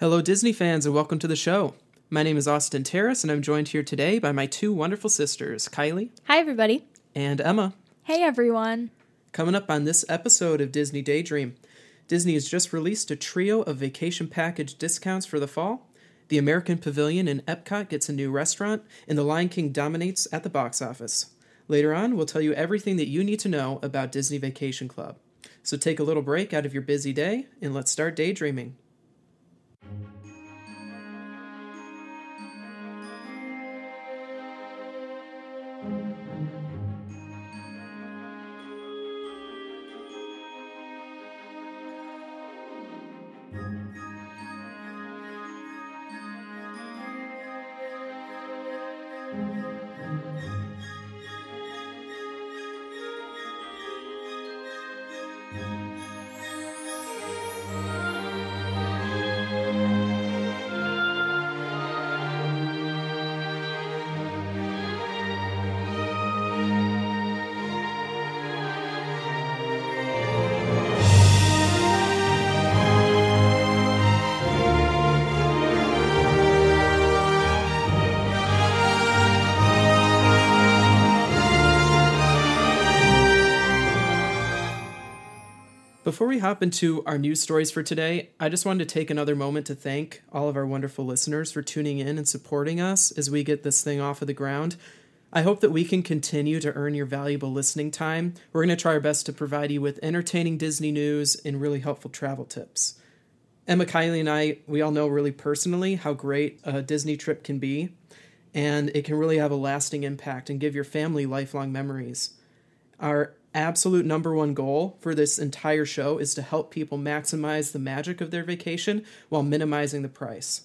Hello, Disney fans, and welcome to the show. My name is Austin Terrace, and I'm joined here today by my two wonderful sisters, Kylie Hi, everybody. and Emma. Hey everyone. Coming up on this episode of Disney Daydream, Disney has just released a trio of vacation package discounts for the fall. The American Pavilion in Epcot gets a new restaurant, and The Lion King dominates at the box office. Later on, we'll tell you everything that you need to know about Disney Vacation Club. So take a little break out of your busy day, and let's start daydreaming thank you Before we hop into our news stories for today, I just wanted to take another moment to thank all of our wonderful listeners for tuning in and supporting us as we get this thing off of the ground. I hope that we can continue to earn your valuable listening time. We're going to try our best to provide you with entertaining Disney news and really helpful travel tips. Emma, Kylie, and I, we all know really personally how great a Disney trip can be, and it can really have a lasting impact and give your family lifelong memories. Our absolute number one goal for this entire show is to help people maximize the magic of their vacation while minimizing the price.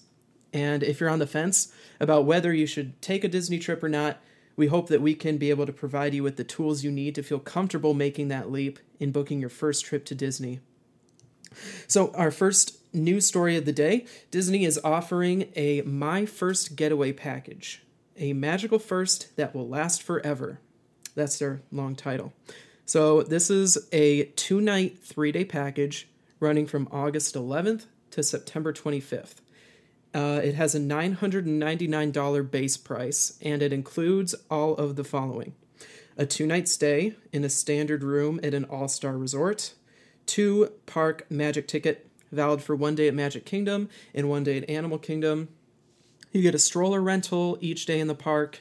And if you're on the fence about whether you should take a Disney trip or not, we hope that we can be able to provide you with the tools you need to feel comfortable making that leap in booking your first trip to Disney. So, our first news story of the day Disney is offering a My First Getaway package, a magical first that will last forever. That's their long title. So, this is a two night, three day package running from August 11th to September 25th. Uh, it has a $999 base price, and it includes all of the following a two night stay in a standard room at an all star resort, two park magic ticket valid for one day at Magic Kingdom and one day at Animal Kingdom. You get a stroller rental each day in the park,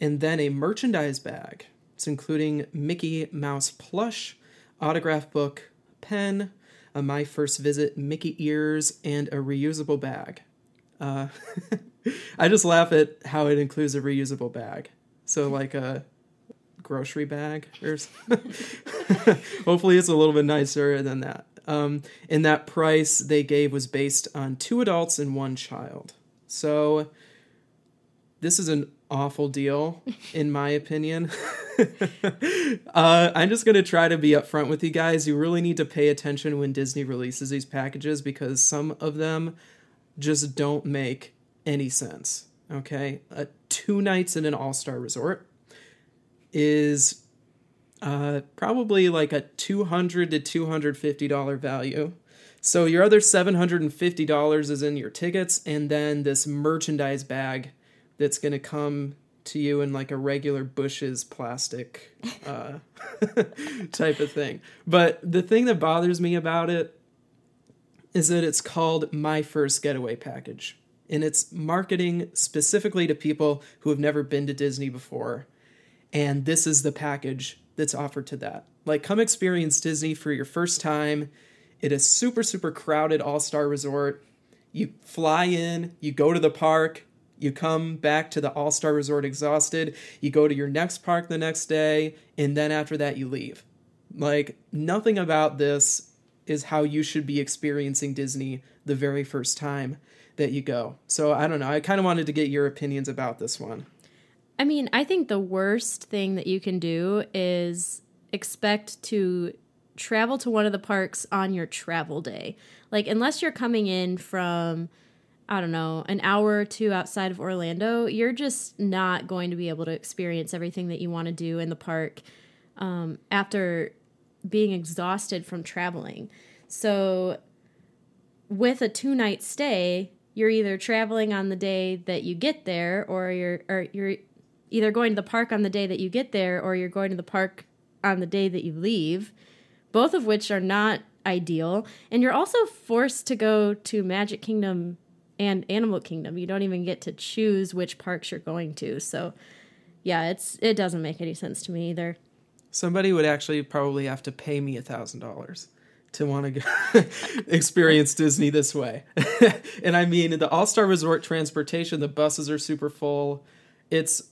and then a merchandise bag. It's including Mickey Mouse plush, autograph book, pen, a My First Visit Mickey ears, and a reusable bag. Uh, I just laugh at how it includes a reusable bag. So, like a grocery bag or s- hopefully it's a little bit nicer than that um, and that price they gave was based on two adults and one child so this is an awful deal in my opinion. Uh, i'm just going to try to be upfront with you guys. You really need to pay attention when disney releases these packages because some of them just don't make any sense okay? Uh, two nights in an all-star resort is uh, probably like a 200 to two hundred fifty dollar value. So your other seven hundred and fifty dollars is in your tickets, and then this merchandise bag that's gonna come to you in like a regular Bush's plastic uh, type of thing. But the thing that bothers me about it is that it's called My First Getaway Package, and it's marketing specifically to people who have never been to Disney before and this is the package that's offered to that. Like, come experience Disney for your first time. It is super, super crowded all star resort. You fly in, you go to the park, you come back to the all star resort exhausted, you go to your next park the next day, and then after that, you leave. Like, nothing about this is how you should be experiencing Disney the very first time that you go. So, I don't know. I kind of wanted to get your opinions about this one. I mean, I think the worst thing that you can do is expect to travel to one of the parks on your travel day. Like, unless you're coming in from, I don't know, an hour or two outside of Orlando, you're just not going to be able to experience everything that you want to do in the park um, after being exhausted from traveling. So, with a two night stay, you're either traveling on the day that you get there, or you're or you're either going to the park on the day that you get there, or you're going to the park on the day that you leave. Both of which are not ideal, and you're also forced to go to Magic Kingdom and Animal Kingdom. You don't even get to choose which parks you're going to. So, yeah, it's it doesn't make any sense to me either. Somebody would actually probably have to pay me a thousand dollars to want to go experience Disney this way. and I mean, the All Star Resort transportation, the buses are super full. It's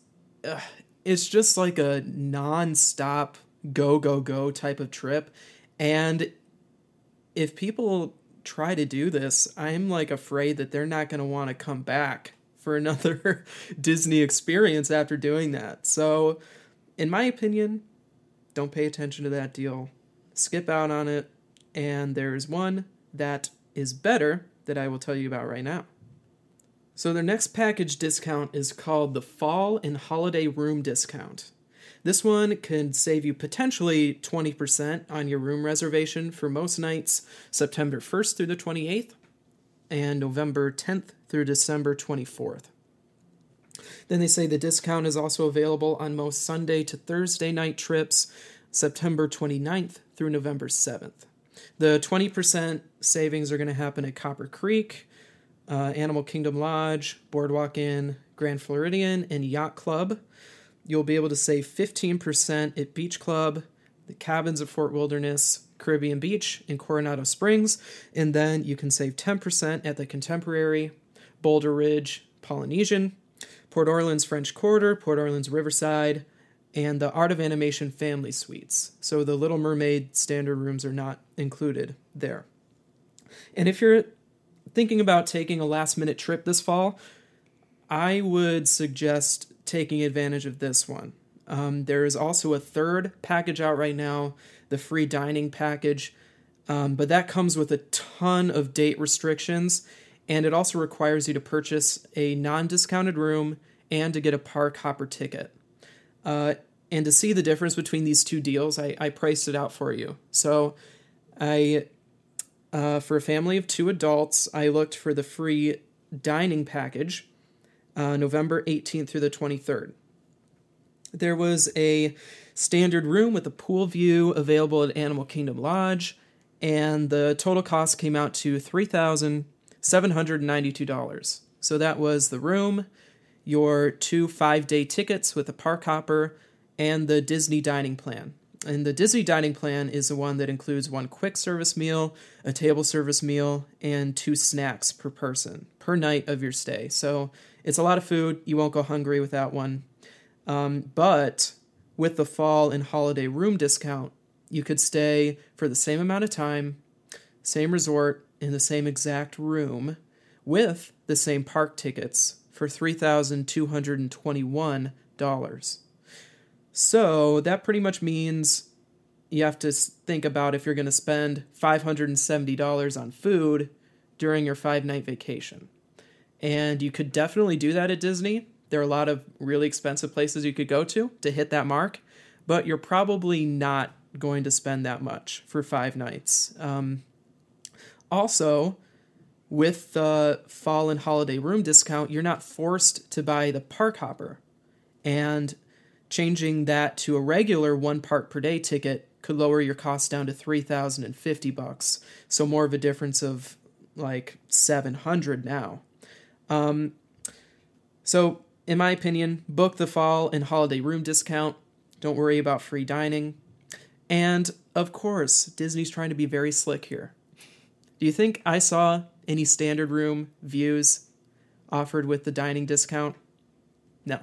uh, it's just like a non-stop go go go type of trip, and if people try to do this, I'm like afraid that they're not going to want to come back for another Disney experience after doing that. So, in my opinion, don't pay attention to that deal. Skip out on it and there's one that is better that I will tell you about right now. So, their next package discount is called the Fall and Holiday Room Discount. This one can save you potentially 20% on your room reservation for most nights September 1st through the 28th and November 10th through December 24th. Then they say the discount is also available on most Sunday to Thursday night trips September 29th through November 7th. The 20% savings are going to happen at Copper Creek, uh, Animal Kingdom Lodge, Boardwalk Inn, Grand Floridian, and Yacht Club. You'll be able to save 15% at Beach Club, the cabins at Fort Wilderness, Caribbean Beach, and Coronado Springs. And then you can save 10% at the Contemporary, Boulder Ridge, Polynesian, Port Orleans French Quarter, Port Orleans Riverside, and the Art of Animation Family Suites. So the Little Mermaid standard rooms are not included there. And if you're thinking about taking a last minute trip this fall, I would suggest taking advantage of this one. Um, there is also a third package out right now, the free dining package, um, but that comes with a ton of date restrictions, and it also requires you to purchase a non discounted room and to get a park hopper ticket. Uh, and to see the difference between these two deals, I, I priced it out for you. So, I uh, for a family of two adults, I looked for the free dining package, uh, November 18th through the 23rd. There was a standard room with a pool view available at Animal Kingdom Lodge, and the total cost came out to $3,792. So that was the room, your two five day tickets with a park hopper, and the Disney dining plan. And the Disney dining plan is the one that includes one quick service meal, a table service meal, and two snacks per person per night of your stay. So it's a lot of food. You won't go hungry without one. Um, but with the fall and holiday room discount, you could stay for the same amount of time, same resort, in the same exact room with the same park tickets for $3,221. So that pretty much means you have to think about if you're going to spend $570 on food during your five night vacation. And you could definitely do that at Disney. There are a lot of really expensive places you could go to to hit that mark, but you're probably not going to spend that much for five nights. Um, also, with the fall and holiday room discount, you're not forced to buy the park hopper. And changing that to a regular one park per day ticket could lower your cost down to 3050 bucks so more of a difference of like 700 now um, so in my opinion book the fall and holiday room discount. Don't worry about free dining. And of course disney's trying to be very slick here. Do you think i saw any standard room views offered with the dining discount? No.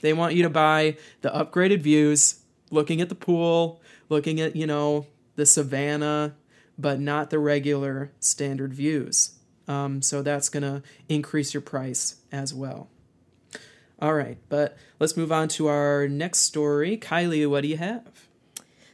They want you to buy the upgraded views, looking at the pool, looking at, you know, the savannah, but not the regular standard views. Um, so that's going to increase your price as well. All right, but let's move on to our next story. Kylie, what do you have?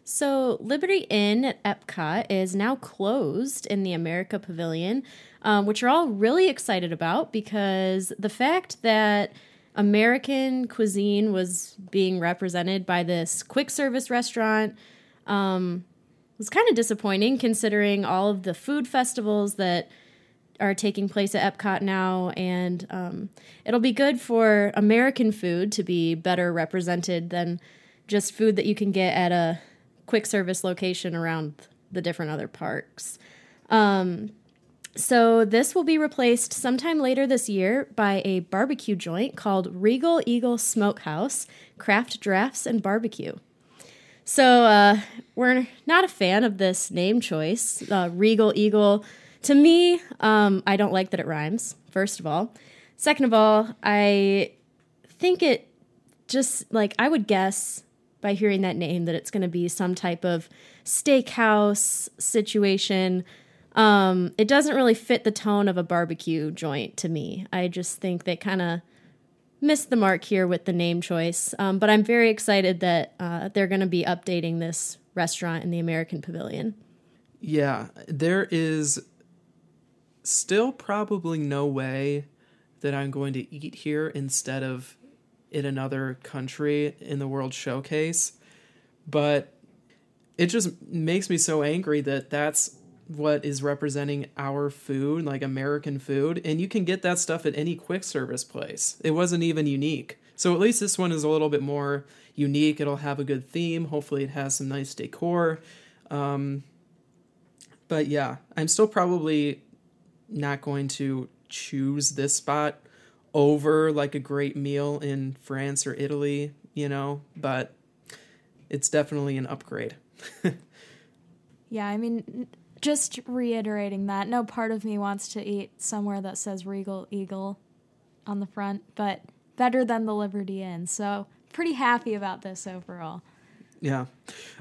So, Liberty Inn at Epcot is now closed in the America Pavilion, um, which we're all really excited about because the fact that American cuisine was being represented by this quick service restaurant. Um, was kind of disappointing considering all of the food festivals that are taking place at Epcot now, and um, it'll be good for American food to be better represented than just food that you can get at a quick service location around the different other parks. Um, so this will be replaced sometime later this year by a barbecue joint called Regal Eagle Smokehouse Craft Drafts and Barbecue. So uh, we're not a fan of this name choice, uh, Regal Eagle. To me, um, I don't like that it rhymes. First of all, second of all, I think it just like I would guess by hearing that name that it's going to be some type of steakhouse situation. Um, it doesn't really fit the tone of a barbecue joint to me. I just think they kind of missed the mark here with the name choice. Um, but I'm very excited that uh, they're going to be updating this restaurant in the American Pavilion. Yeah, there is still probably no way that I'm going to eat here instead of in another country in the World Showcase. But it just makes me so angry that that's what is representing our food, like American food, and you can get that stuff at any quick service place. It wasn't even unique. So at least this one is a little bit more unique. It'll have a good theme. Hopefully, it has some nice decor. Um, but yeah, I'm still probably not going to choose this spot over like a great meal in France or Italy, you know, but it's definitely an upgrade. yeah, I mean, just reiterating that, no part of me wants to eat somewhere that says Regal Eagle on the front, but better than the Liberty Inn. So, pretty happy about this overall. Yeah.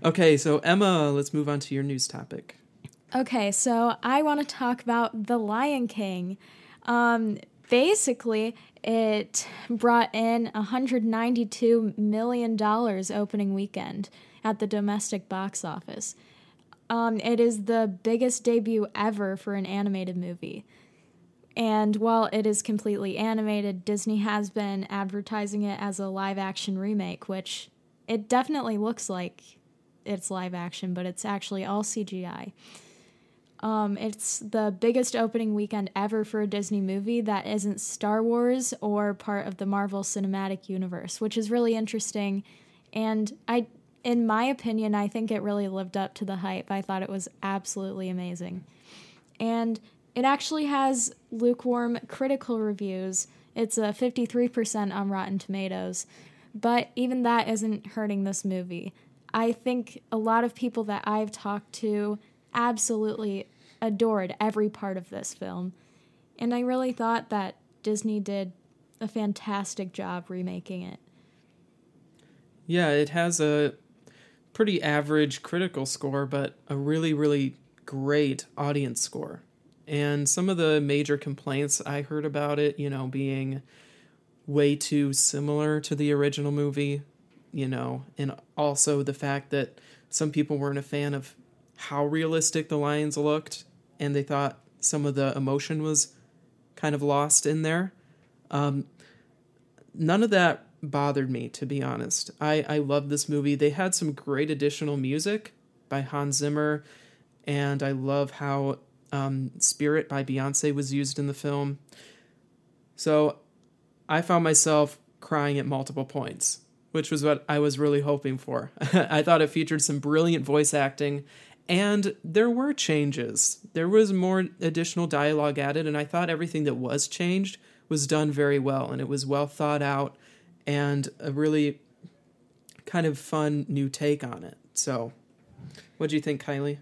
Okay, so Emma, let's move on to your news topic. Okay, so I want to talk about The Lion King. Um, basically, it brought in $192 million opening weekend at the domestic box office. Um, it is the biggest debut ever for an animated movie. And while it is completely animated, Disney has been advertising it as a live action remake, which it definitely looks like it's live action, but it's actually all CGI. Um, it's the biggest opening weekend ever for a Disney movie that isn't Star Wars or part of the Marvel Cinematic Universe, which is really interesting. And I in my opinion, I think it really lived up to the hype. I thought it was absolutely amazing. And it actually has lukewarm critical reviews. It's a 53% on Rotten Tomatoes. But even that isn't hurting this movie. I think a lot of people that I've talked to absolutely adored every part of this film. And I really thought that Disney did a fantastic job remaking it. Yeah, it has a pretty average critical score, but a really, really great audience score. And some of the major complaints I heard about it, you know, being way too similar to the original movie, you know, and also the fact that some people weren't a fan of how realistic the lions looked and they thought some of the emotion was kind of lost in there. Um, none of that bothered me, to be honest. I, I love this movie. They had some great additional music by Hans Zimmer, and I love how um, Spirit by Beyonce was used in the film. So I found myself crying at multiple points, which was what I was really hoping for. I thought it featured some brilliant voice acting, and there were changes. There was more additional dialogue added, and I thought everything that was changed was done very well, and it was well thought out and a really kind of fun new take on it. So, what do you think, Kylie?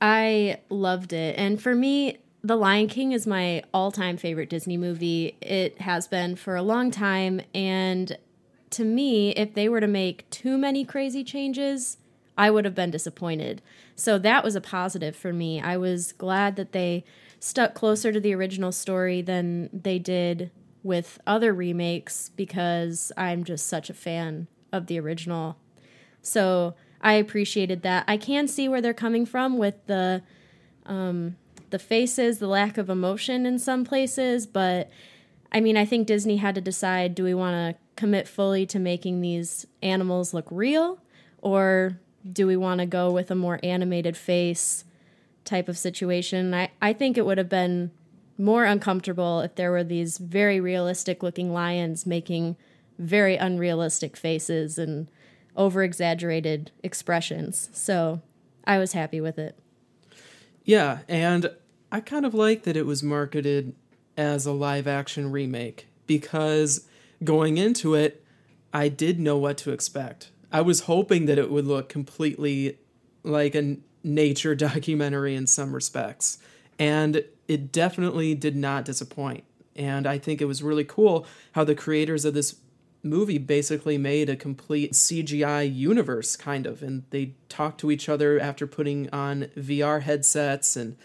I loved it. And for me, The Lion King is my all time favorite Disney movie. It has been for a long time. And to me, if they were to make too many crazy changes, I would have been disappointed. So that was a positive for me. I was glad that they stuck closer to the original story than they did with other remakes because I'm just such a fan of the original. So I appreciated that. I can see where they're coming from with the um, the faces, the lack of emotion in some places, but I mean, I think Disney had to decide: do we want to commit fully to making these animals look real, or do we want to go with a more animated face type of situation? I I think it would have been more uncomfortable if there were these very realistic looking lions making very unrealistic faces and over exaggerated expressions. So I was happy with it. Yeah, and I kind of like that it was marketed as a live action remake because going into it, I did know what to expect. I was hoping that it would look completely like a nature documentary in some respects. And it definitely did not disappoint. And I think it was really cool how the creators of this movie basically made a complete CGI universe, kind of. And they talk to each other after putting on VR headsets and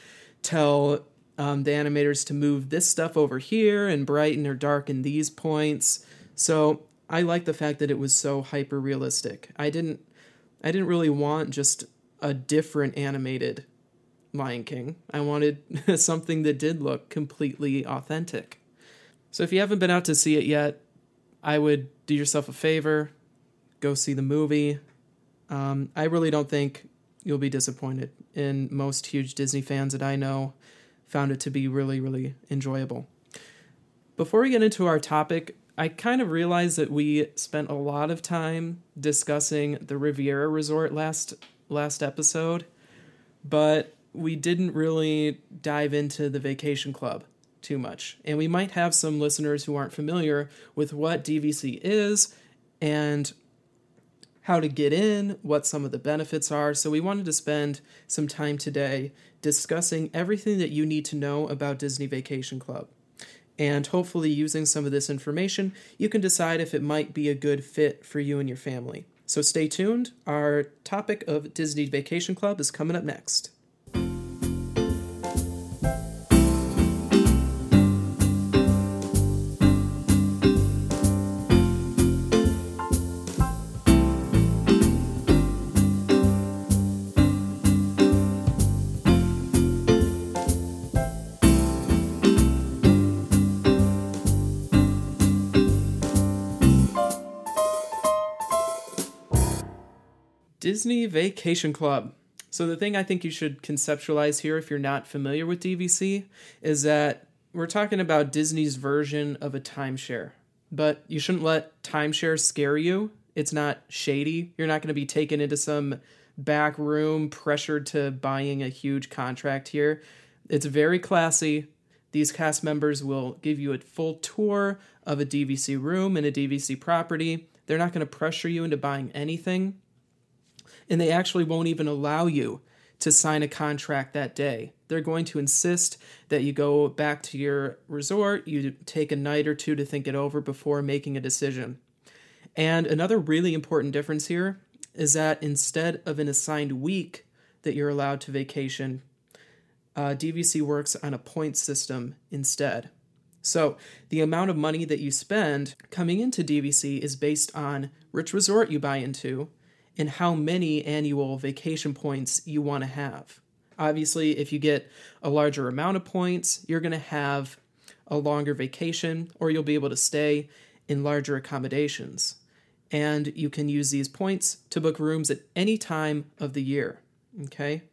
tell um, the animators to move this stuff over here and brighten or darken these points. So I like the fact that it was so hyper realistic. I didn't I didn't really want just a different animated Lion King. I wanted something that did look completely authentic. So if you haven't been out to see it yet, I would do yourself a favor, go see the movie. Um, I really don't think you'll be disappointed. And most huge Disney fans that I know found it to be really, really enjoyable. Before we get into our topic, I kind of realized that we spent a lot of time discussing the Riviera Resort last last episode, but we didn't really dive into the Vacation Club too much. And we might have some listeners who aren't familiar with what DVC is and how to get in, what some of the benefits are. So we wanted to spend some time today discussing everything that you need to know about Disney Vacation Club. And hopefully, using some of this information, you can decide if it might be a good fit for you and your family. So stay tuned. Our topic of Disney Vacation Club is coming up next. Disney Vacation Club. So, the thing I think you should conceptualize here, if you're not familiar with DVC, is that we're talking about Disney's version of a timeshare. But you shouldn't let timeshare scare you. It's not shady. You're not going to be taken into some back room pressured to buying a huge contract here. It's very classy. These cast members will give you a full tour of a DVC room and a DVC property. They're not going to pressure you into buying anything and they actually won't even allow you to sign a contract that day. They're going to insist that you go back to your resort, you take a night or two to think it over before making a decision. And another really important difference here is that instead of an assigned week that you're allowed to vacation, uh, DVC works on a point system instead. So the amount of money that you spend coming into DVC is based on which resort you buy into and how many annual vacation points you want to have. Obviously, if you get a larger amount of points, you're going to have a longer vacation or you'll be able to stay in larger accommodations. And you can use these points to book rooms at any time of the year. Okay?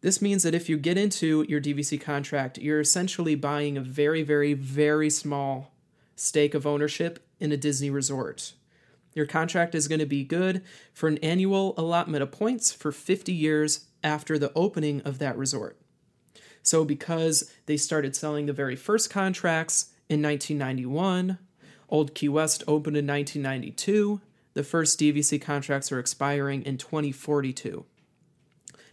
This means that if you get into your DVC contract, you're essentially buying a very, very, very small stake of ownership in a Disney resort. Your contract is going to be good for an annual allotment of points for 50 years after the opening of that resort. So, because they started selling the very first contracts in 1991, Old Key West opened in 1992, the first DVC contracts are expiring in 2042.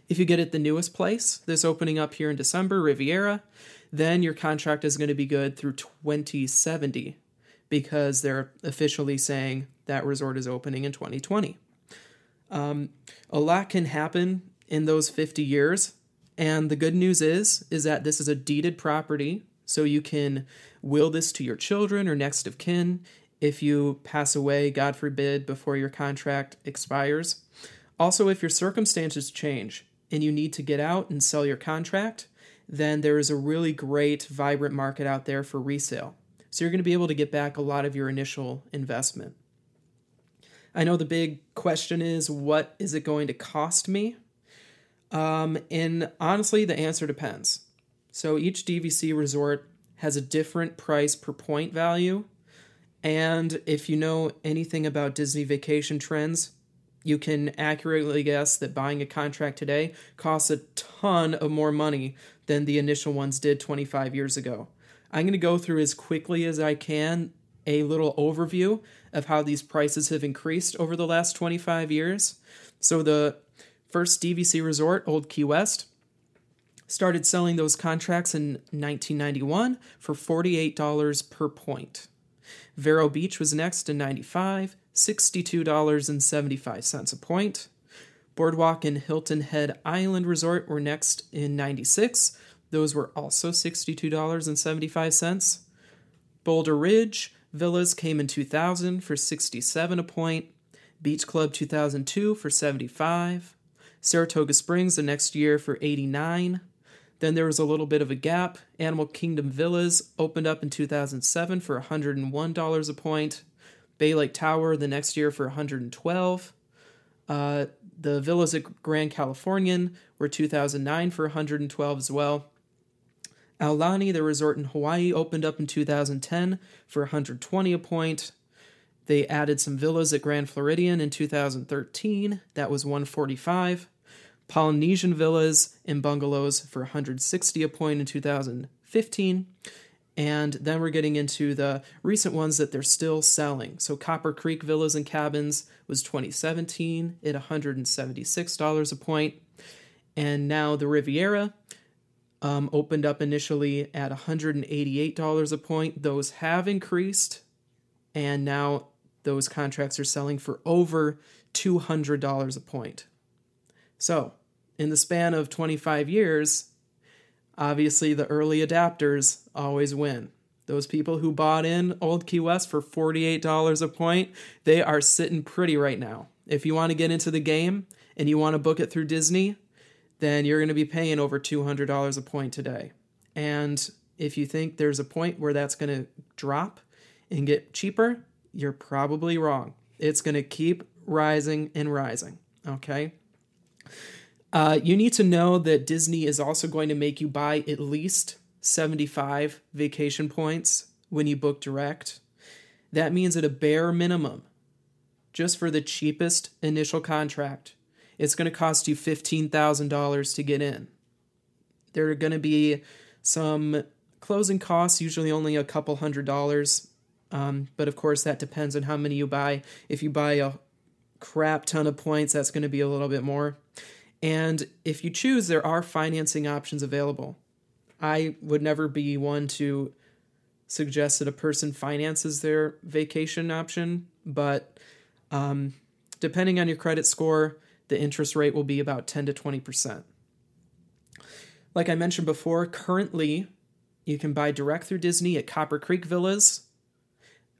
If you get it the newest place, this opening up here in December, Riviera, then your contract is going to be good through 2070 because they're officially saying that resort is opening in 2020. Um, a lot can happen in those 50 years, and the good news is is that this is a deeded property, so you can will this to your children or next of kin if you pass away, God forbid, before your contract expires. Also, if your circumstances change and you need to get out and sell your contract, then there is a really great, vibrant market out there for resale. So you're going to be able to get back a lot of your initial investment. I know the big question is what is it going to cost me? Um, and honestly, the answer depends. So each DVC resort has a different price per point value. And if you know anything about Disney vacation trends, you can accurately guess that buying a contract today costs a ton of more money than the initial ones did 25 years ago. I'm going to go through as quickly as I can a little overview of how these prices have increased over the last 25 years. So, the first DVC resort, Old Key West, started selling those contracts in 1991 for $48 per point. Vero Beach was next in 95, $62.75 a point. Boardwalk and Hilton Head Island Resort were next in 96. Those were also $62.75. Boulder Ridge Villas came in 2000 for 67 a point. Beach Club 2002 for 75. Saratoga Springs the next year for 89. Then there was a little bit of a gap. Animal Kingdom Villas opened up in 2007 for $101 a point. Bay Lake Tower the next year for 112. Uh, the villas at Grand Californian were 2009 for 112 as well. Aulani, the resort in Hawaii, opened up in 2010 for 120 a point. They added some villas at Grand Floridian in 2013. That was 145. Polynesian villas and bungalows for 160 a point in 2015. And then we're getting into the recent ones that they're still selling. So Copper Creek Villas and Cabins was 2017 at $176 a point. And now the Riviera um, opened up initially at $188 a point. Those have increased, and now those contracts are selling for over $200 a point. So, in the span of 25 years, obviously the early adapters always win. Those people who bought in Old Key West for $48 a point, they are sitting pretty right now. If you want to get into the game and you want to book it through Disney, then you're going to be paying over $200 a point today. And if you think there's a point where that's going to drop and get cheaper, you're probably wrong. It's going to keep rising and rising. Okay. Uh, you need to know that Disney is also going to make you buy at least 75 vacation points when you book direct. That means at a bare minimum, just for the cheapest initial contract, it's going to cost you $15,000 to get in. There are going to be some closing costs, usually only a couple hundred dollars. Um, but of course, that depends on how many you buy. If you buy a crap ton of points, that's going to be a little bit more. And if you choose, there are financing options available. I would never be one to suggest that a person finances their vacation option, but um, depending on your credit score, the interest rate will be about 10 to 20%. Like I mentioned before, currently you can buy direct through Disney at Copper Creek Villas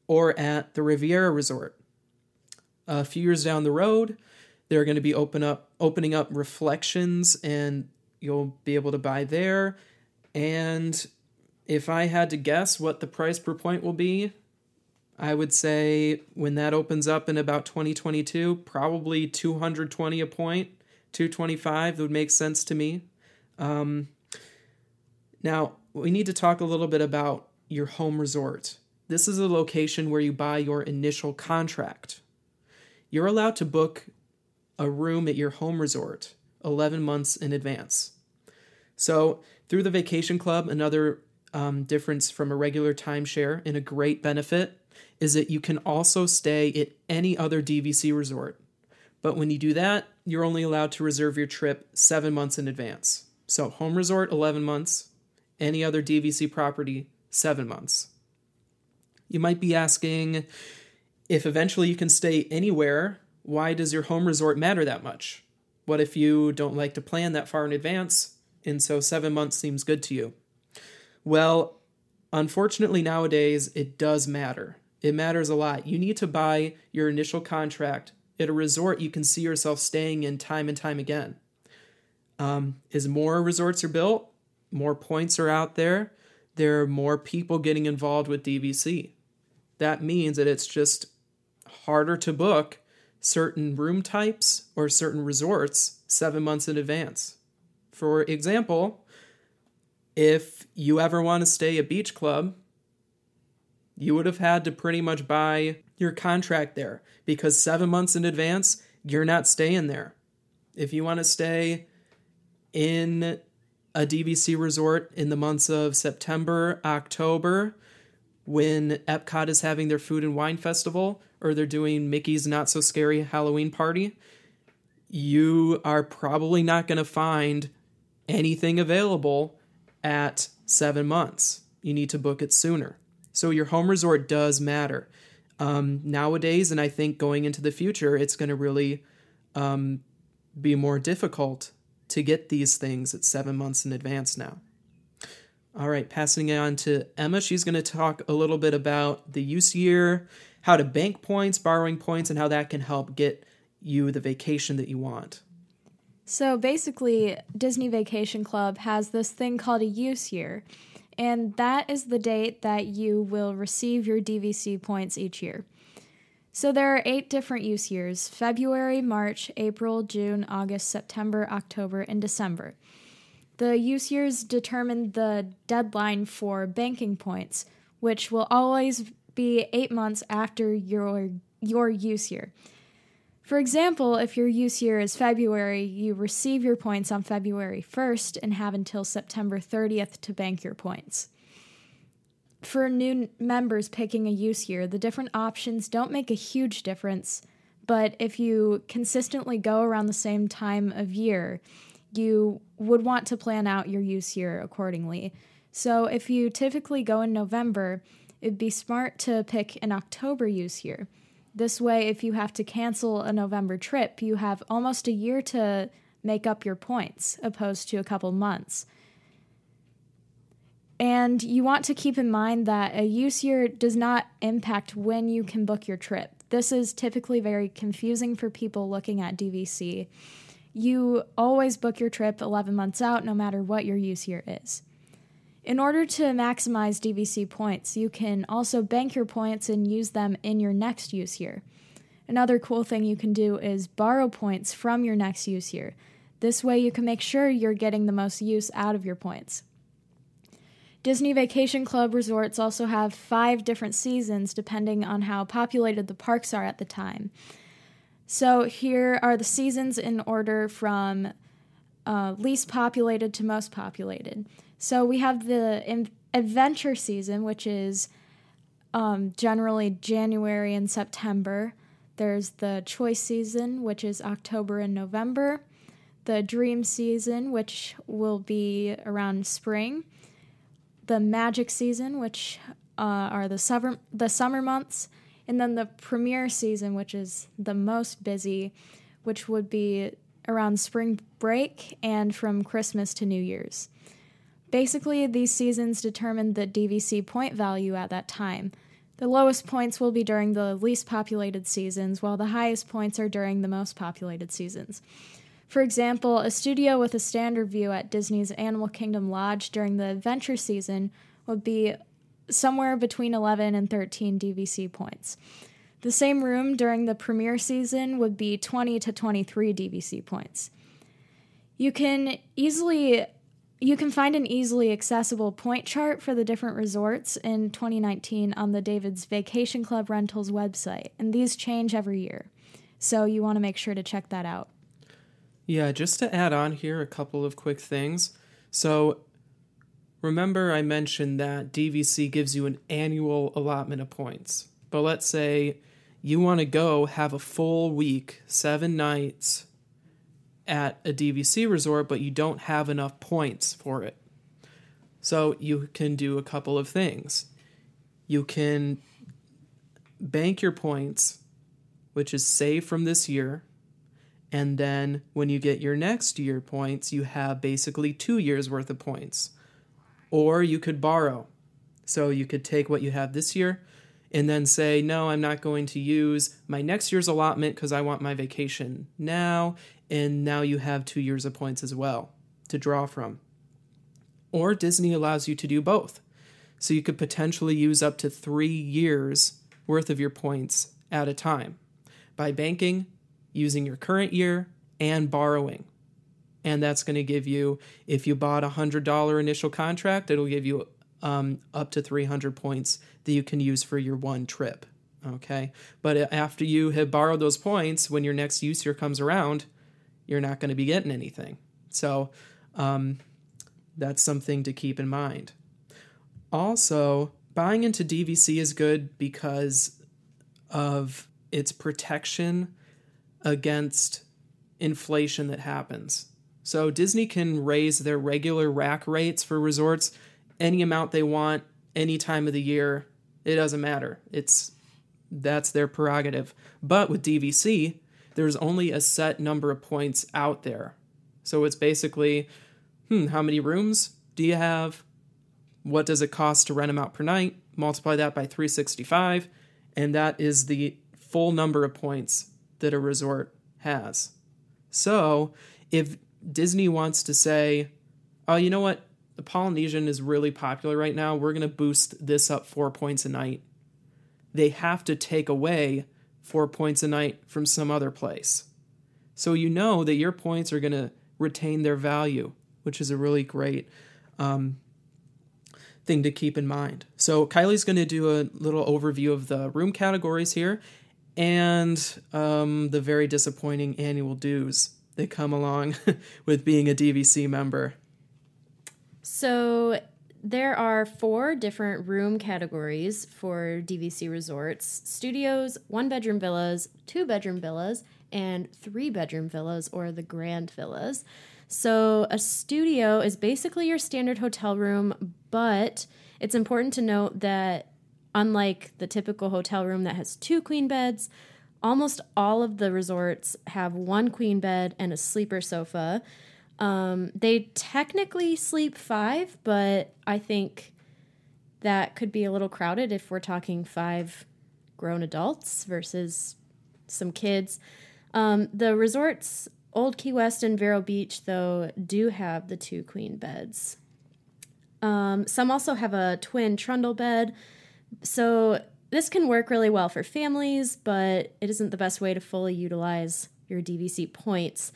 or at the Riviera Resort. A few years down the road, they're going to be open up opening up reflections and you'll be able to buy there. And if I had to guess what the price per point will be, I would say when that opens up in about 2022, probably 220 a point, 225 would make sense to me. Um, now, we need to talk a little bit about your home resort. This is a location where you buy your initial contract. You're allowed to book a room at your home resort 11 months in advance. So, through the Vacation Club, another um, difference from a regular timeshare and a great benefit is that you can also stay at any other DVC resort. But when you do that, you're only allowed to reserve your trip seven months in advance. So, home resort, 11 months, any other DVC property, seven months. You might be asking if eventually you can stay anywhere, why does your home resort matter that much? What if you don't like to plan that far in advance, and so seven months seems good to you? Well, unfortunately, nowadays it does matter. It matters a lot. You need to buy your initial contract at a resort you can see yourself staying in time and time again. Um, as more resorts are built, more points are out there, there are more people getting involved with DVC. That means that it's just harder to book certain room types or certain resorts seven months in advance. For example, if you ever want to stay at Beach Club, you would have had to pretty much buy your contract there because seven months in advance, you're not staying there. If you want to stay in a DVC resort in the months of September, October, when Epcot is having their food and wine festival or they're doing Mickey's Not So Scary Halloween party, you are probably not going to find anything available at seven months. You need to book it sooner. So your home resort does matter. Um, nowadays, and I think going into the future, it's going to really um, be more difficult to get these things at seven months in advance now. All right, passing it on to Emma. She's going to talk a little bit about the use year, how to bank points, borrowing points, and how that can help get you the vacation that you want. So basically, Disney Vacation Club has this thing called a use year, and that is the date that you will receive your DVC points each year. So there are eight different use years February, March, April, June, August, September, October, and December. The use years determine the deadline for banking points, which will always be eight months after your, your use year. For example, if your use year is February, you receive your points on February 1st and have until September 30th to bank your points. For new members picking a use year, the different options don't make a huge difference, but if you consistently go around the same time of year, you would want to plan out your use year accordingly. So if you typically go in November, it'd be smart to pick an October use year this way, if you have to cancel a November trip, you have almost a year to make up your points, opposed to a couple months. And you want to keep in mind that a use year does not impact when you can book your trip. This is typically very confusing for people looking at DVC. You always book your trip 11 months out, no matter what your use year is. In order to maximize DVC points, you can also bank your points and use them in your next use year. Another cool thing you can do is borrow points from your next use year. This way, you can make sure you're getting the most use out of your points. Disney Vacation Club resorts also have five different seasons depending on how populated the parks are at the time. So, here are the seasons in order from uh, least populated to most populated. So we have the adventure season, which is um, generally January and September. There's the choice season, which is October and November. The dream season, which will be around spring. The magic season, which uh, are the summer the summer months, and then the premiere season, which is the most busy, which would be around spring break and from Christmas to New Year's. Basically, these seasons determine the DVC point value at that time. The lowest points will be during the least populated seasons, while the highest points are during the most populated seasons. For example, a studio with a standard view at Disney's Animal Kingdom Lodge during the adventure season would be somewhere between 11 and 13 DVC points. The same room during the premiere season would be 20 to 23 DVC points. You can easily you can find an easily accessible point chart for the different resorts in 2019 on the David's Vacation Club Rentals website, and these change every year. So you want to make sure to check that out. Yeah, just to add on here a couple of quick things. So remember, I mentioned that DVC gives you an annual allotment of points. But let's say you want to go have a full week, seven nights, at a DVC resort, but you don't have enough points for it. So you can do a couple of things. You can bank your points, which is save from this year. And then when you get your next year points, you have basically two years worth of points. Or you could borrow. So you could take what you have this year and then say, no, I'm not going to use my next year's allotment because I want my vacation now and now you have two years of points as well to draw from. Or Disney allows you to do both. So you could potentially use up to three years worth of your points at a time by banking, using your current year, and borrowing. And that's going to give you, if you bought a $100 initial contract, it'll give you um, up to 300 points that you can use for your one trip. Okay. But after you have borrowed those points, when your next use year comes around, you're not going to be getting anything. So um, that's something to keep in mind. Also, buying into DVC is good because of its protection against inflation that happens. So Disney can raise their regular rack rates for resorts any amount they want, any time of the year. It doesn't matter. It's that's their prerogative. But with DVC, there's only a set number of points out there. So it's basically, hmm, how many rooms do you have? What does it cost to rent them out per night? Multiply that by 365, and that is the full number of points that a resort has. So if Disney wants to say, oh, you know what? The Polynesian is really popular right now. We're going to boost this up four points a night. They have to take away four points a night from some other place. So you know that your points are going to retain their value, which is a really great um, thing to keep in mind. So Kylie's going to do a little overview of the room categories here and um, the very disappointing annual dues that come along with being a DVC member. So there are four different room categories for DVC resorts studios, one bedroom villas, two bedroom villas, and three bedroom villas or the grand villas. So a studio is basically your standard hotel room, but it's important to note that unlike the typical hotel room that has two queen beds, almost all of the resorts have one queen bed and a sleeper sofa. Um, they technically sleep five, but I think that could be a little crowded if we're talking five grown adults versus some kids. Um, the resorts, Old Key West and Vero Beach, though, do have the two queen beds. Um, some also have a twin trundle bed. So this can work really well for families, but it isn't the best way to fully utilize your DVC points.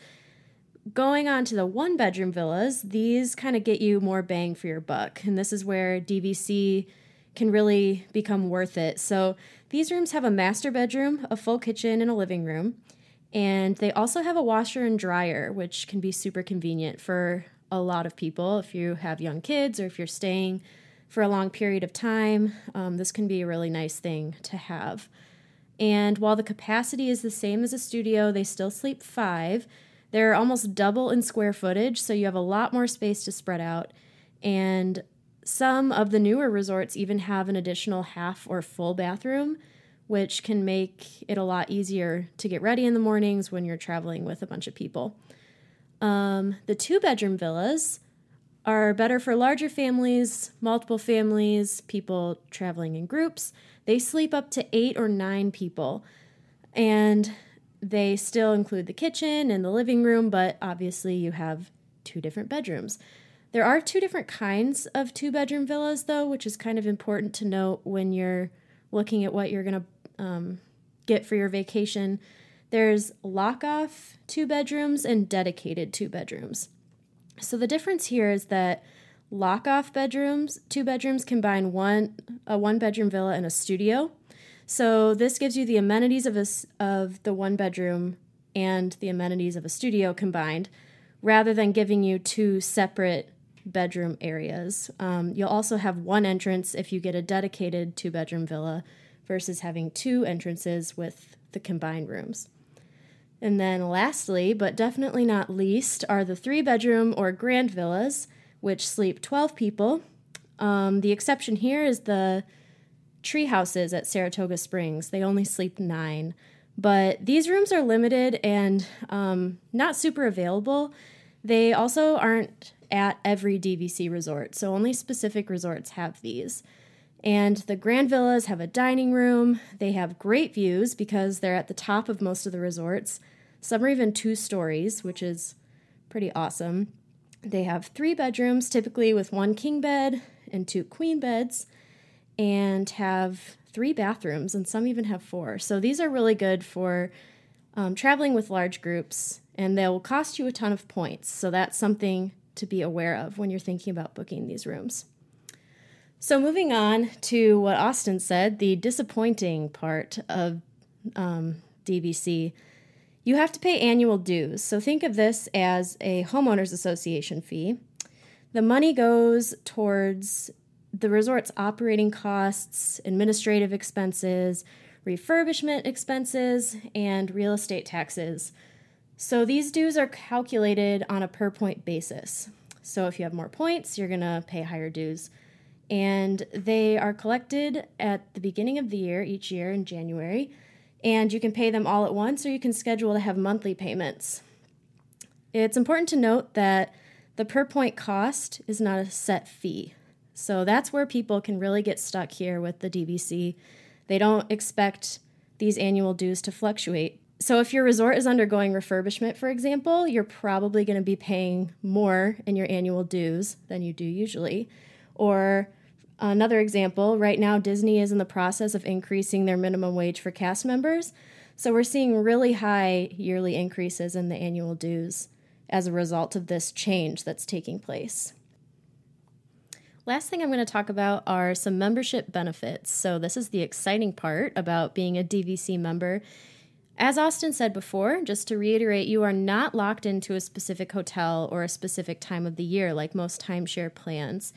Going on to the one bedroom villas, these kind of get you more bang for your buck. And this is where DVC can really become worth it. So these rooms have a master bedroom, a full kitchen, and a living room. And they also have a washer and dryer, which can be super convenient for a lot of people if you have young kids or if you're staying for a long period of time, um, this can be a really nice thing to have. And while the capacity is the same as a studio, they still sleep five. They're almost double in square footage, so you have a lot more space to spread out. And some of the newer resorts even have an additional half or full bathroom, which can make it a lot easier to get ready in the mornings when you're traveling with a bunch of people. Um, the two bedroom villas are better for larger families, multiple families, people traveling in groups. They sleep up to eight or nine people. And they still include the kitchen and the living room, but obviously you have two different bedrooms. There are two different kinds of two bedroom villas, though, which is kind of important to note when you're looking at what you're going to um, get for your vacation. There's lock off two bedrooms and dedicated two bedrooms. So the difference here is that lock off bedrooms, two bedrooms combine one a one bedroom villa and a studio. So this gives you the amenities of a, of the one bedroom and the amenities of a studio combined, rather than giving you two separate bedroom areas. Um, you'll also have one entrance if you get a dedicated two bedroom villa versus having two entrances with the combined rooms. And then, lastly, but definitely not least, are the three bedroom or grand villas, which sleep 12 people. Um, the exception here is the tree houses at Saratoga Springs. They only sleep nine. But these rooms are limited and um, not super available. They also aren't at every DVC resort, so only specific resorts have these. And the Grand Villas have a dining room. They have great views because they're at the top of most of the resorts. Some are even two stories, which is pretty awesome. They have three bedrooms, typically with one king bed and two queen beds, and have three bathrooms, and some even have four. So these are really good for um, traveling with large groups and they'll cost you a ton of points. So that's something to be aware of when you're thinking about booking these rooms. So, moving on to what Austin said, the disappointing part of um, DVC, you have to pay annual dues. So, think of this as a homeowners association fee. The money goes towards the resort's operating costs, administrative expenses, refurbishment expenses, and real estate taxes. So these dues are calculated on a per point basis. So if you have more points, you're going to pay higher dues. And they are collected at the beginning of the year, each year in January. And you can pay them all at once or you can schedule to have monthly payments. It's important to note that the per point cost is not a set fee. So that's where people can really get stuck here with the DVC. They don't expect these annual dues to fluctuate. So if your resort is undergoing refurbishment, for example, you're probably going to be paying more in your annual dues than you do usually. Or another example, right now Disney is in the process of increasing their minimum wage for cast members. So we're seeing really high yearly increases in the annual dues as a result of this change that's taking place. Last thing I'm going to talk about are some membership benefits. So, this is the exciting part about being a DVC member. As Austin said before, just to reiterate, you are not locked into a specific hotel or a specific time of the year like most timeshare plans.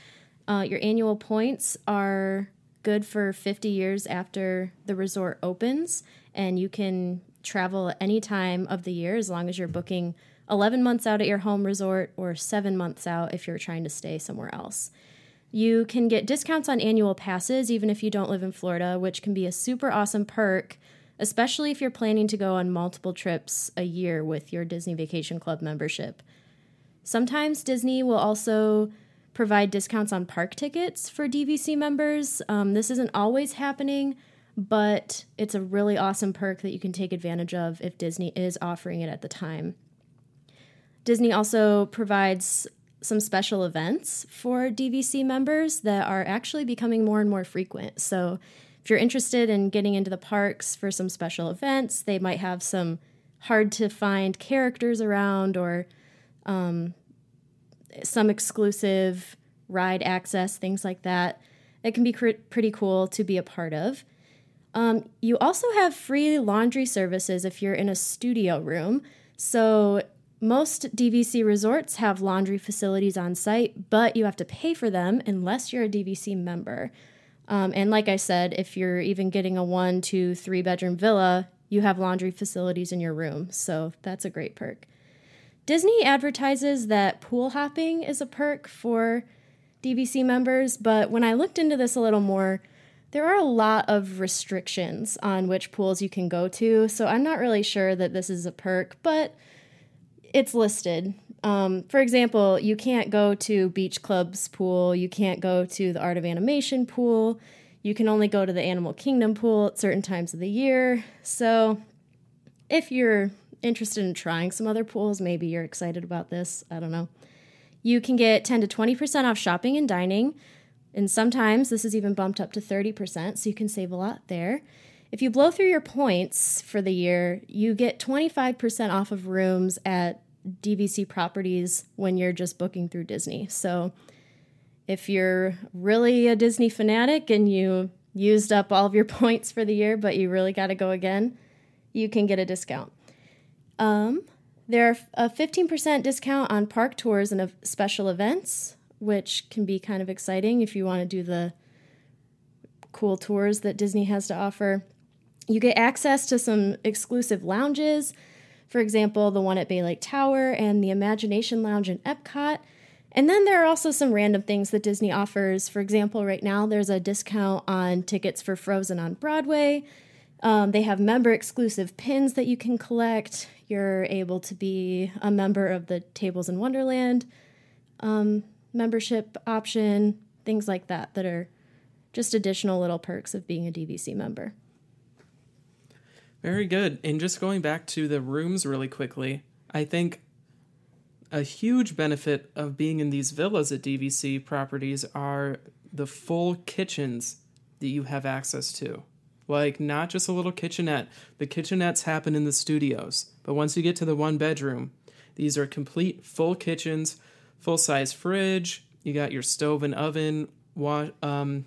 Uh, your annual points are good for 50 years after the resort opens, and you can travel any time of the year as long as you're booking 11 months out at your home resort or seven months out if you're trying to stay somewhere else. You can get discounts on annual passes even if you don't live in Florida, which can be a super awesome perk, especially if you're planning to go on multiple trips a year with your Disney Vacation Club membership. Sometimes Disney will also provide discounts on park tickets for DVC members. Um, this isn't always happening, but it's a really awesome perk that you can take advantage of if Disney is offering it at the time. Disney also provides some special events for DVC members that are actually becoming more and more frequent. So, if you're interested in getting into the parks for some special events, they might have some hard to find characters around or um, some exclusive ride access, things like that. It can be cr- pretty cool to be a part of. Um, you also have free laundry services if you're in a studio room. So most DVC resorts have laundry facilities on site, but you have to pay for them unless you're a DVC member. Um, and like I said, if you're even getting a one, two, three bedroom villa, you have laundry facilities in your room. So that's a great perk. Disney advertises that pool hopping is a perk for DVC members, but when I looked into this a little more, there are a lot of restrictions on which pools you can go to. So I'm not really sure that this is a perk, but it's listed. Um, for example, you can't go to Beach Club's pool, you can't go to the Art of Animation pool, you can only go to the Animal Kingdom pool at certain times of the year. So, if you're interested in trying some other pools, maybe you're excited about this, I don't know. You can get 10 to 20% off shopping and dining, and sometimes this is even bumped up to 30%, so you can save a lot there. If you blow through your points for the year, you get 25% off of rooms at DVC properties when you're just booking through Disney. So if you're really a Disney fanatic and you used up all of your points for the year, but you really got to go again, you can get a discount. Um, there are a 15% discount on park tours and special events, which can be kind of exciting if you want to do the cool tours that Disney has to offer. You get access to some exclusive lounges for example, the one at Bay Lake Tower and the Imagination Lounge in Epcot. And then there are also some random things that Disney offers. For example, right now there's a discount on tickets for Frozen on Broadway. Um, they have member exclusive pins that you can collect. You're able to be a member of the Tables in Wonderland um, membership option, things like that, that are just additional little perks of being a DVC member. Very good. And just going back to the rooms really quickly, I think a huge benefit of being in these villas at DVC properties are the full kitchens that you have access to. Like, not just a little kitchenette. The kitchenettes happen in the studios. But once you get to the one bedroom, these are complete full kitchens, full size fridge. You got your stove and oven, wa- um,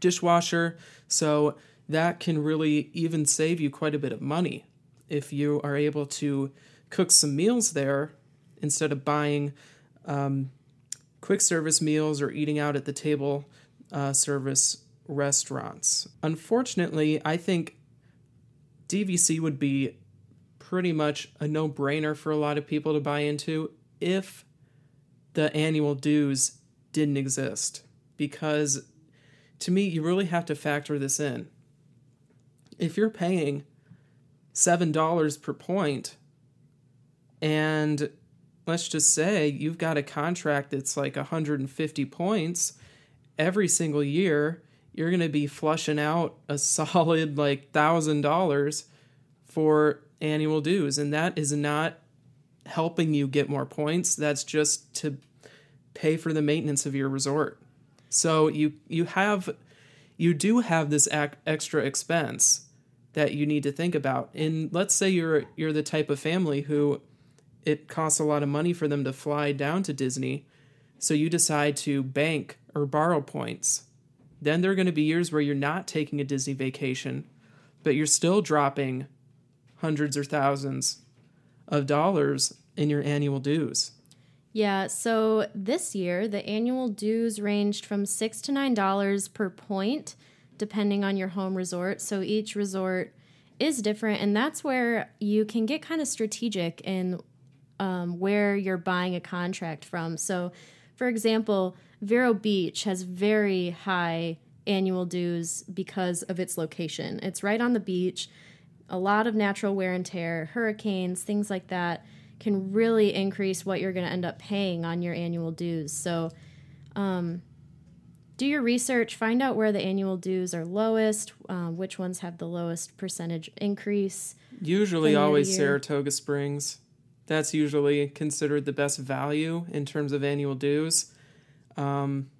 dishwasher. So that can really even save you quite a bit of money if you are able to cook some meals there instead of buying um, quick service meals or eating out at the table uh, service restaurants. Unfortunately, I think DVC would be pretty much a no brainer for a lot of people to buy into if the annual dues didn't exist. Because to me, you really have to factor this in. If you're paying $7 per point and let's just say you've got a contract that's like 150 points every single year you're going to be flushing out a solid like $1000 for annual dues and that is not helping you get more points. That's just to pay for the maintenance of your resort. So you you have you do have this ac- extra expense that you need to think about and let's say you're you're the type of family who it costs a lot of money for them to fly down to Disney. So you decide to bank or borrow points. Then there are going to be years where you're not taking a Disney vacation, but you're still dropping hundreds or thousands of dollars in your annual dues. Yeah, so this year the annual dues ranged from six to nine dollars per point, depending on your home resort. So each resort is different, and that's where you can get kind of strategic in um, where you're buying a contract from. So, for example, Vero Beach has very high annual dues because of its location. It's right on the beach. A lot of natural wear and tear, hurricanes, things like that can really increase what you're going to end up paying on your annual dues. So, um, do your research, find out where the annual dues are lowest, uh, which ones have the lowest percentage increase. Usually, always Saratoga Springs. That's usually considered the best value in terms of annual dues. Um,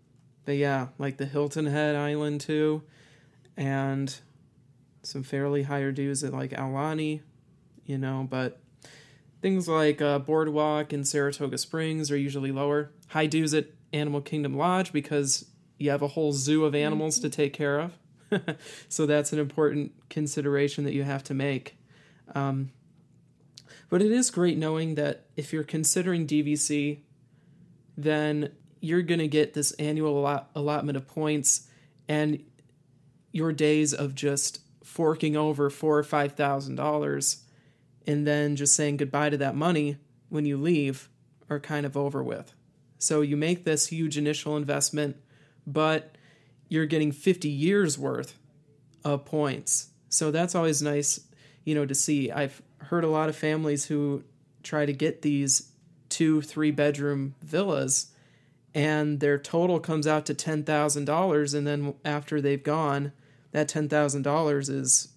but yeah, like the Hilton Head Island too, and some fairly higher dues at like Aulani, you know, but things like uh, Boardwalk and Saratoga Springs are usually lower. High dues at Animal Kingdom Lodge because you have a whole zoo of animals to take care of. so that's an important consideration that you have to make. Um, but it is great knowing that if you're considering DVC, then you're going to get this annual allot- allotment of points and your days of just forking over four or five thousand dollars and then just saying goodbye to that money when you leave are kind of over with. So you make this huge initial investment, but you're getting 50 years worth of points. So that's always nice, you know, to see. I've heard a lot of families who try to get these two, three bedroom villas and their total comes out to $10,000 and then after they've gone, that $10,000 is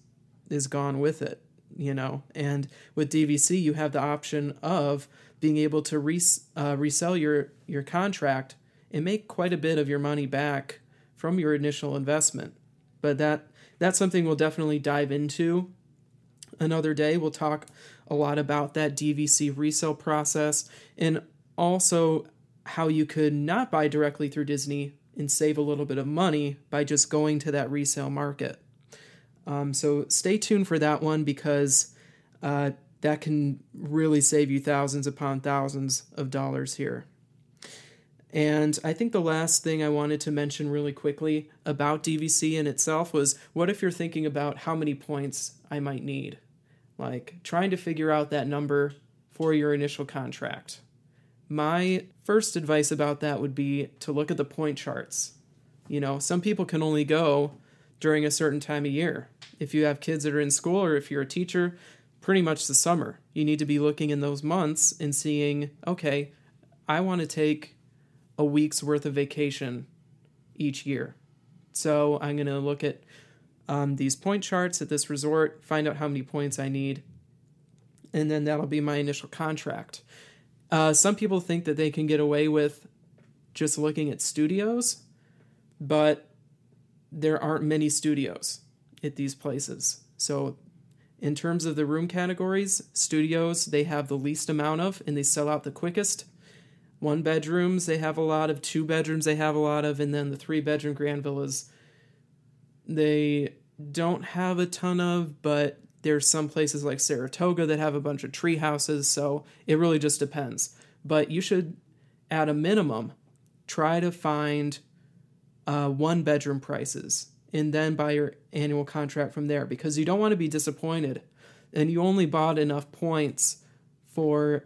is gone with it, you know. And with DVC, you have the option of being able to res- uh, resell your your contract and make quite a bit of your money back from your initial investment. But that that's something we'll definitely dive into another day. We'll talk a lot about that DVC resale process and also how you could not buy directly through Disney and save a little bit of money by just going to that resale market. Um, so stay tuned for that one because uh, that can really save you thousands upon thousands of dollars here. And I think the last thing I wanted to mention really quickly about DVC in itself was what if you're thinking about how many points I might need? like trying to figure out that number for your initial contract. My first advice about that would be to look at the point charts. You know, some people can only go during a certain time of year. If you have kids that are in school or if you're a teacher, pretty much the summer. You need to be looking in those months and seeing, okay, I want to take a week's worth of vacation each year. So I'm going to look at um, these point charts at this resort, find out how many points I need, and then that'll be my initial contract. Uh, some people think that they can get away with just looking at studios, but there aren't many studios at these places. So, in terms of the room categories, studios they have the least amount of and they sell out the quickest. One bedrooms they have a lot of, two bedrooms they have a lot of, and then the three bedroom grand villas they don't have a ton of, but there's some places like Saratoga that have a bunch of tree houses, so it really just depends. But you should, at a minimum, try to find uh, one bedroom prices and then buy your annual contract from there because you don't want to be disappointed and you only bought enough points for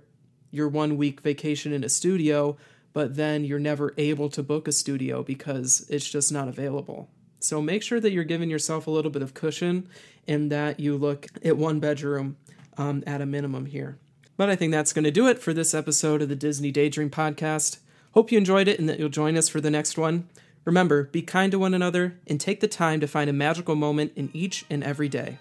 your one week vacation in a studio, but then you're never able to book a studio because it's just not available. So make sure that you're giving yourself a little bit of cushion and that you look at one bedroom um, at a minimum here. But I think that's going to do it for this episode of the Disney Daydream Podcast. Hope you enjoyed it and that you'll join us for the next one. Remember, be kind to one another and take the time to find a magical moment in each and every day.